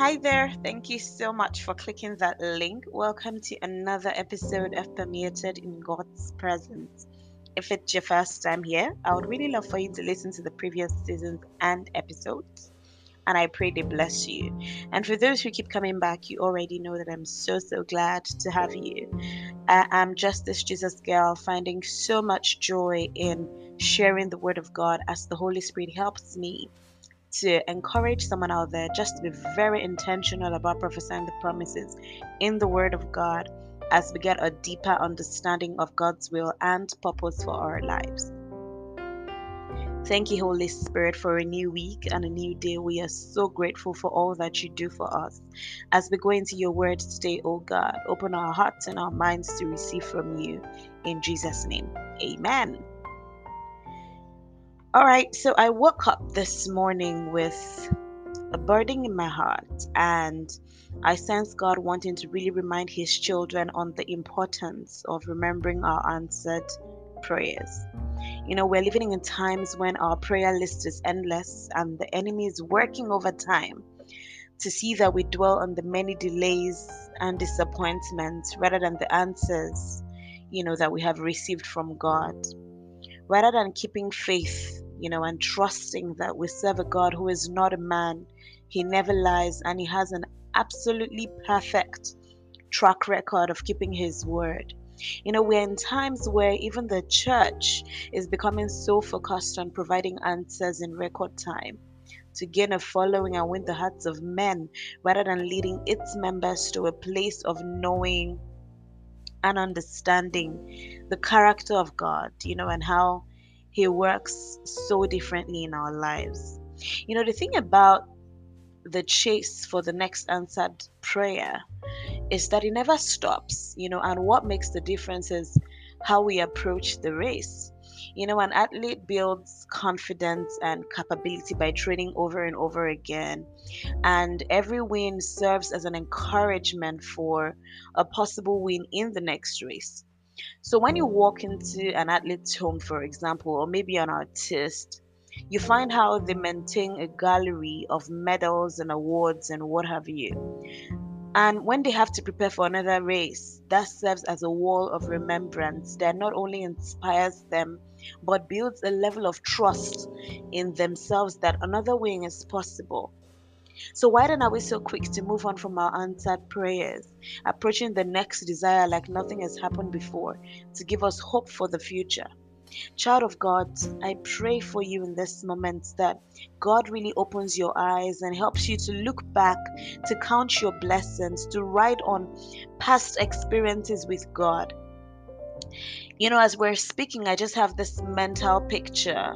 Hi there. Thank you so much for clicking that link. Welcome to another episode of Permeated in God's Presence. If it's your first time here, I would really love for you to listen to the previous seasons and episodes. And I pray they bless you. And for those who keep coming back, you already know that I'm so, so glad to have you. I am just this Jesus girl, finding so much joy in sharing the Word of God as the Holy Spirit helps me to encourage someone out there just to be very intentional about prophesying the promises in the Word of God as we get a deeper understanding of God's will and purpose for our lives. Thank you, Holy Spirit, for a new week and a new day. We are so grateful for all that you do for us. As we go into your word today, oh God, open our hearts and our minds to receive from you. In Jesus' name, amen. All right, so I woke up this morning with a burden in my heart, and I sense God wanting to really remind His children on the importance of remembering our answered prayers. You know, we're living in times when our prayer list is endless and the enemy is working overtime to see that we dwell on the many delays and disappointments rather than the answers, you know, that we have received from God rather than keeping faith, you know, and trusting that we serve a God who is not a man, he never lies, and he has an absolutely perfect track record of keeping his word. You know, we're in times where even the church is becoming so focused on providing answers in record time to gain a following and win the hearts of men rather than leading its members to a place of knowing and understanding the character of God, you know, and how He works so differently in our lives. You know, the thing about the chase for the next answered prayer is that it never stops, you know, and what makes the difference is how we approach the race. You know, an athlete builds confidence and capability by training over and over again. And every win serves as an encouragement for a possible win in the next race. So when you walk into an athlete's home, for example, or maybe an artist, you find how they maintain a gallery of medals and awards and what have you. And when they have to prepare for another race, that serves as a wall of remembrance that not only inspires them, but builds a level of trust in themselves that another wing is possible. So, why then are we so quick to move on from our answered prayers, approaching the next desire like nothing has happened before, to give us hope for the future? Child of God, I pray for you in this moment that God really opens your eyes and helps you to look back, to count your blessings, to write on past experiences with God. You know, as we're speaking, I just have this mental picture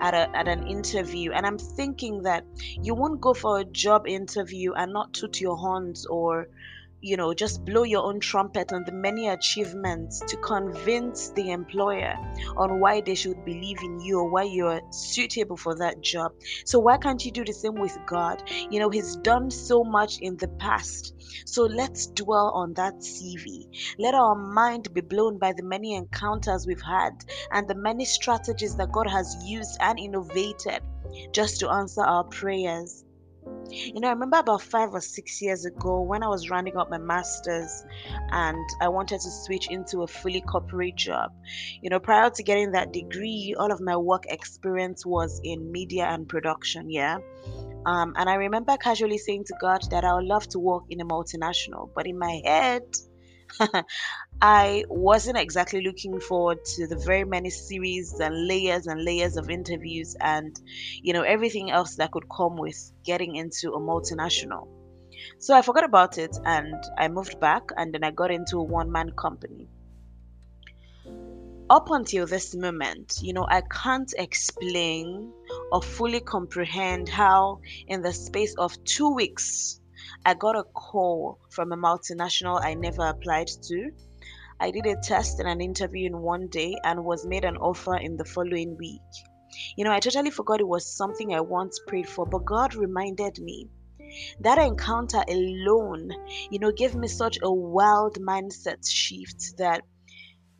at, a, at an interview and i'm thinking that you won't go for a job interview and not toot your horns or you know, just blow your own trumpet on the many achievements to convince the employer on why they should believe in you or why you're suitable for that job. So, why can't you do the same with God? You know, He's done so much in the past. So, let's dwell on that CV. Let our mind be blown by the many encounters we've had and the many strategies that God has used and innovated just to answer our prayers. You know, I remember about five or six years ago when I was rounding up my master's and I wanted to switch into a fully corporate job. You know, prior to getting that degree, all of my work experience was in media and production, yeah. Um, and I remember casually saying to God that I would love to work in a multinational, but in my head, I wasn't exactly looking forward to the very many series and layers and layers of interviews and, you know, everything else that could come with getting into a multinational. So I forgot about it and I moved back and then I got into a one man company. Up until this moment, you know, I can't explain or fully comprehend how, in the space of two weeks, I got a call from a multinational I never applied to. I did a test and an interview in one day and was made an offer in the following week. You know, I totally forgot it was something I once prayed for, but God reminded me. That encounter alone, you know, gave me such a wild mindset shift that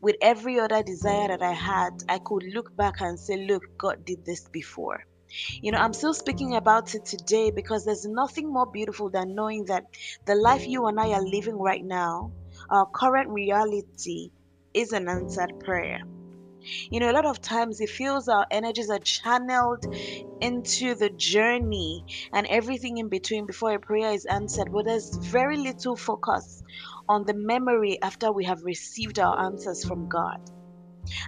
with every other desire that I had, I could look back and say, Look, God did this before. You know, I'm still speaking about it today because there's nothing more beautiful than knowing that the life you and I are living right now, our current reality, is an answered prayer. You know, a lot of times it feels our energies are channeled into the journey and everything in between before a prayer is answered, but there's very little focus on the memory after we have received our answers from God.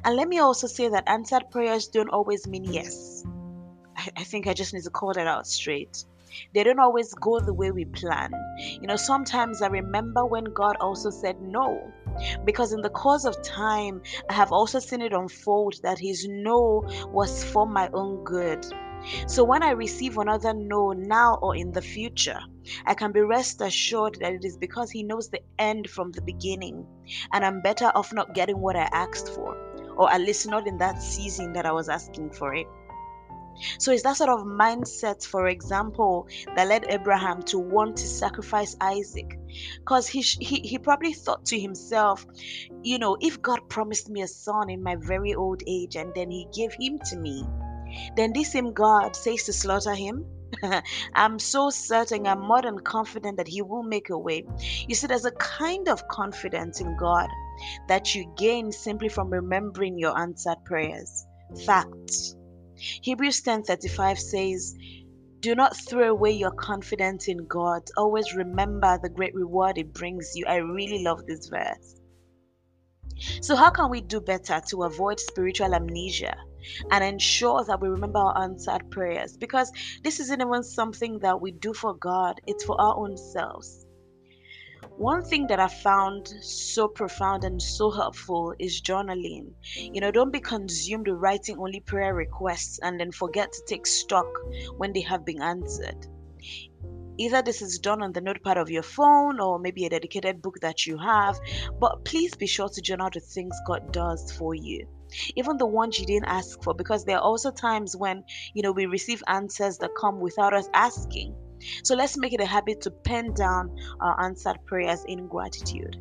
And let me also say that answered prayers don't always mean yes. I, I think I just need to call that out straight. They don't always go the way we plan. You know, sometimes I remember when God also said no. Because in the course of time, I have also seen it unfold that His no was for my own good. So when I receive another no now or in the future, I can be rest assured that it is because He knows the end from the beginning, and I'm better off not getting what I asked for, or at least not in that season that I was asking for it. So it's that sort of mindset, for example, that led Abraham to want to sacrifice Isaac. Because he, he, he probably thought to himself, you know, if God promised me a son in my very old age and then he gave him to me, then this same God says to slaughter him. I'm so certain, I'm more than confident that He will make a way. You see, there's a kind of confidence in God that you gain simply from remembering your answered prayers. Facts. Hebrews 10:35 says, "Do not throw away your confidence in God. Always remember the great reward it brings you." I really love this verse. So, how can we do better to avoid spiritual amnesia and ensure that we remember our answered prayers? Because this isn't even something that we do for God, it's for our own selves. One thing that I found so profound and so helpful is journaling. You know, don't be consumed with writing only prayer requests and then forget to take stock when they have been answered. Either this is done on the notepad of your phone or maybe a dedicated book that you have, but please be sure to journal the things God does for you even the ones you didn't ask for because there are also times when you know we receive answers that come without us asking so let's make it a habit to pen down our answered prayers in gratitude.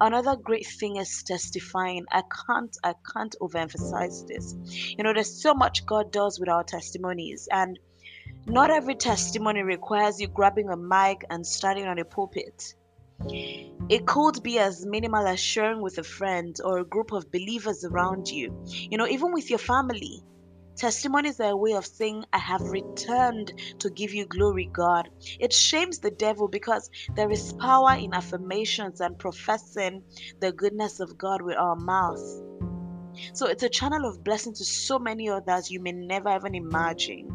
Another great thing is testifying. I can't I can't overemphasize this. You know, there's so much God does with our testimonies and not every testimony requires you grabbing a mic and standing on a pulpit. It could be as minimal as sharing with a friend or a group of believers around you. You know, even with your family. Testimonies are a way of saying, I have returned to give you glory, God. It shames the devil because there is power in affirmations and professing the goodness of God with our mouths. So it's a channel of blessing to so many others you may never even imagine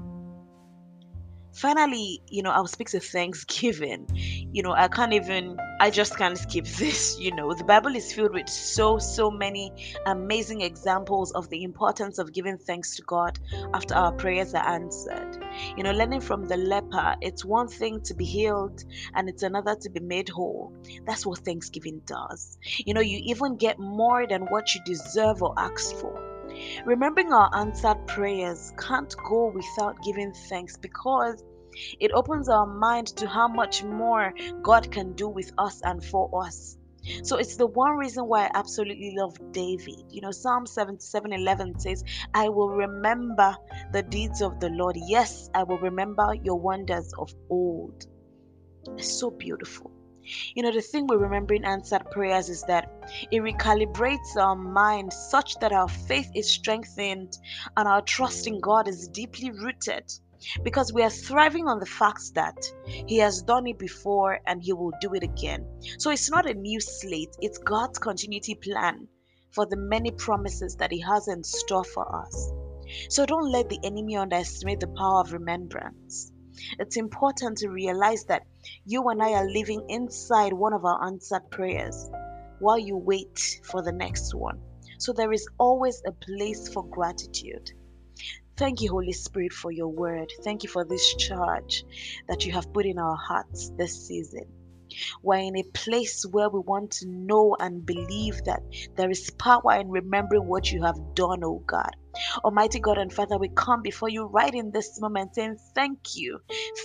finally you know i'll speak to thanksgiving you know i can't even i just can't skip this you know. The bible is filled with so so many amazing examples of the importance of giving thanks to god after our prayers are answered. You know learning from the leper it's one thing to be healed and it's another to be made whole. That's what thanksgiving does. You know you even get more than what you deserve or ask for. Remembering our answered prayers can't go without giving thanks because it opens our mind to how much more God can do with us and for us. So it's the one reason why I absolutely love David. You know, Psalm 77 11 says, I will remember the deeds of the Lord. Yes, I will remember your wonders of old. It's so beautiful. You know, the thing with remembering answered prayers is that it recalibrates our mind such that our faith is strengthened and our trust in God is deeply rooted because we are thriving on the fact that He has done it before and He will do it again. So it's not a new slate, it's God's continuity plan for the many promises that He has in store for us. So don't let the enemy underestimate the power of remembrance. It's important to realize that you and I are living inside one of our answered prayers while you wait for the next one. So there is always a place for gratitude. Thank you, Holy Spirit, for your word. Thank you for this charge that you have put in our hearts this season. We're in a place where we want to know and believe that there is power in remembering what you have done, oh God. Almighty God and Father, we come before you right in this moment saying thank you.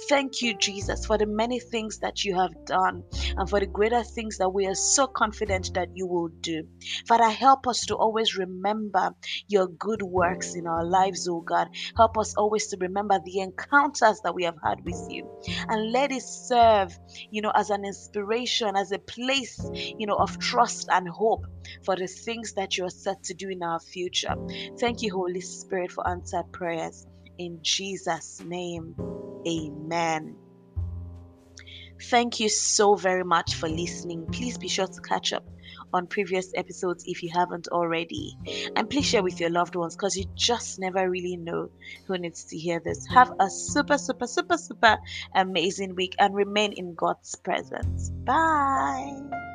Thank you, Jesus, for the many things that you have done and for the greater things that we are so confident that you will do. Father, help us to always remember your good works in our lives, oh God. Help us always to remember the encounters that we have had with you and let it serve, you know, as an inspiration, as a place, you know, of trust and hope for the things that you are set to do in our future. Thank you, Holy Spirit, for answered prayers. In Jesus' name, amen. Thank you so very much for listening. Please be sure to catch up on previous episodes if you haven't already. And please share with your loved ones because you just never really know who needs to hear this. Have a super, super, super, super amazing week and remain in God's presence. Bye.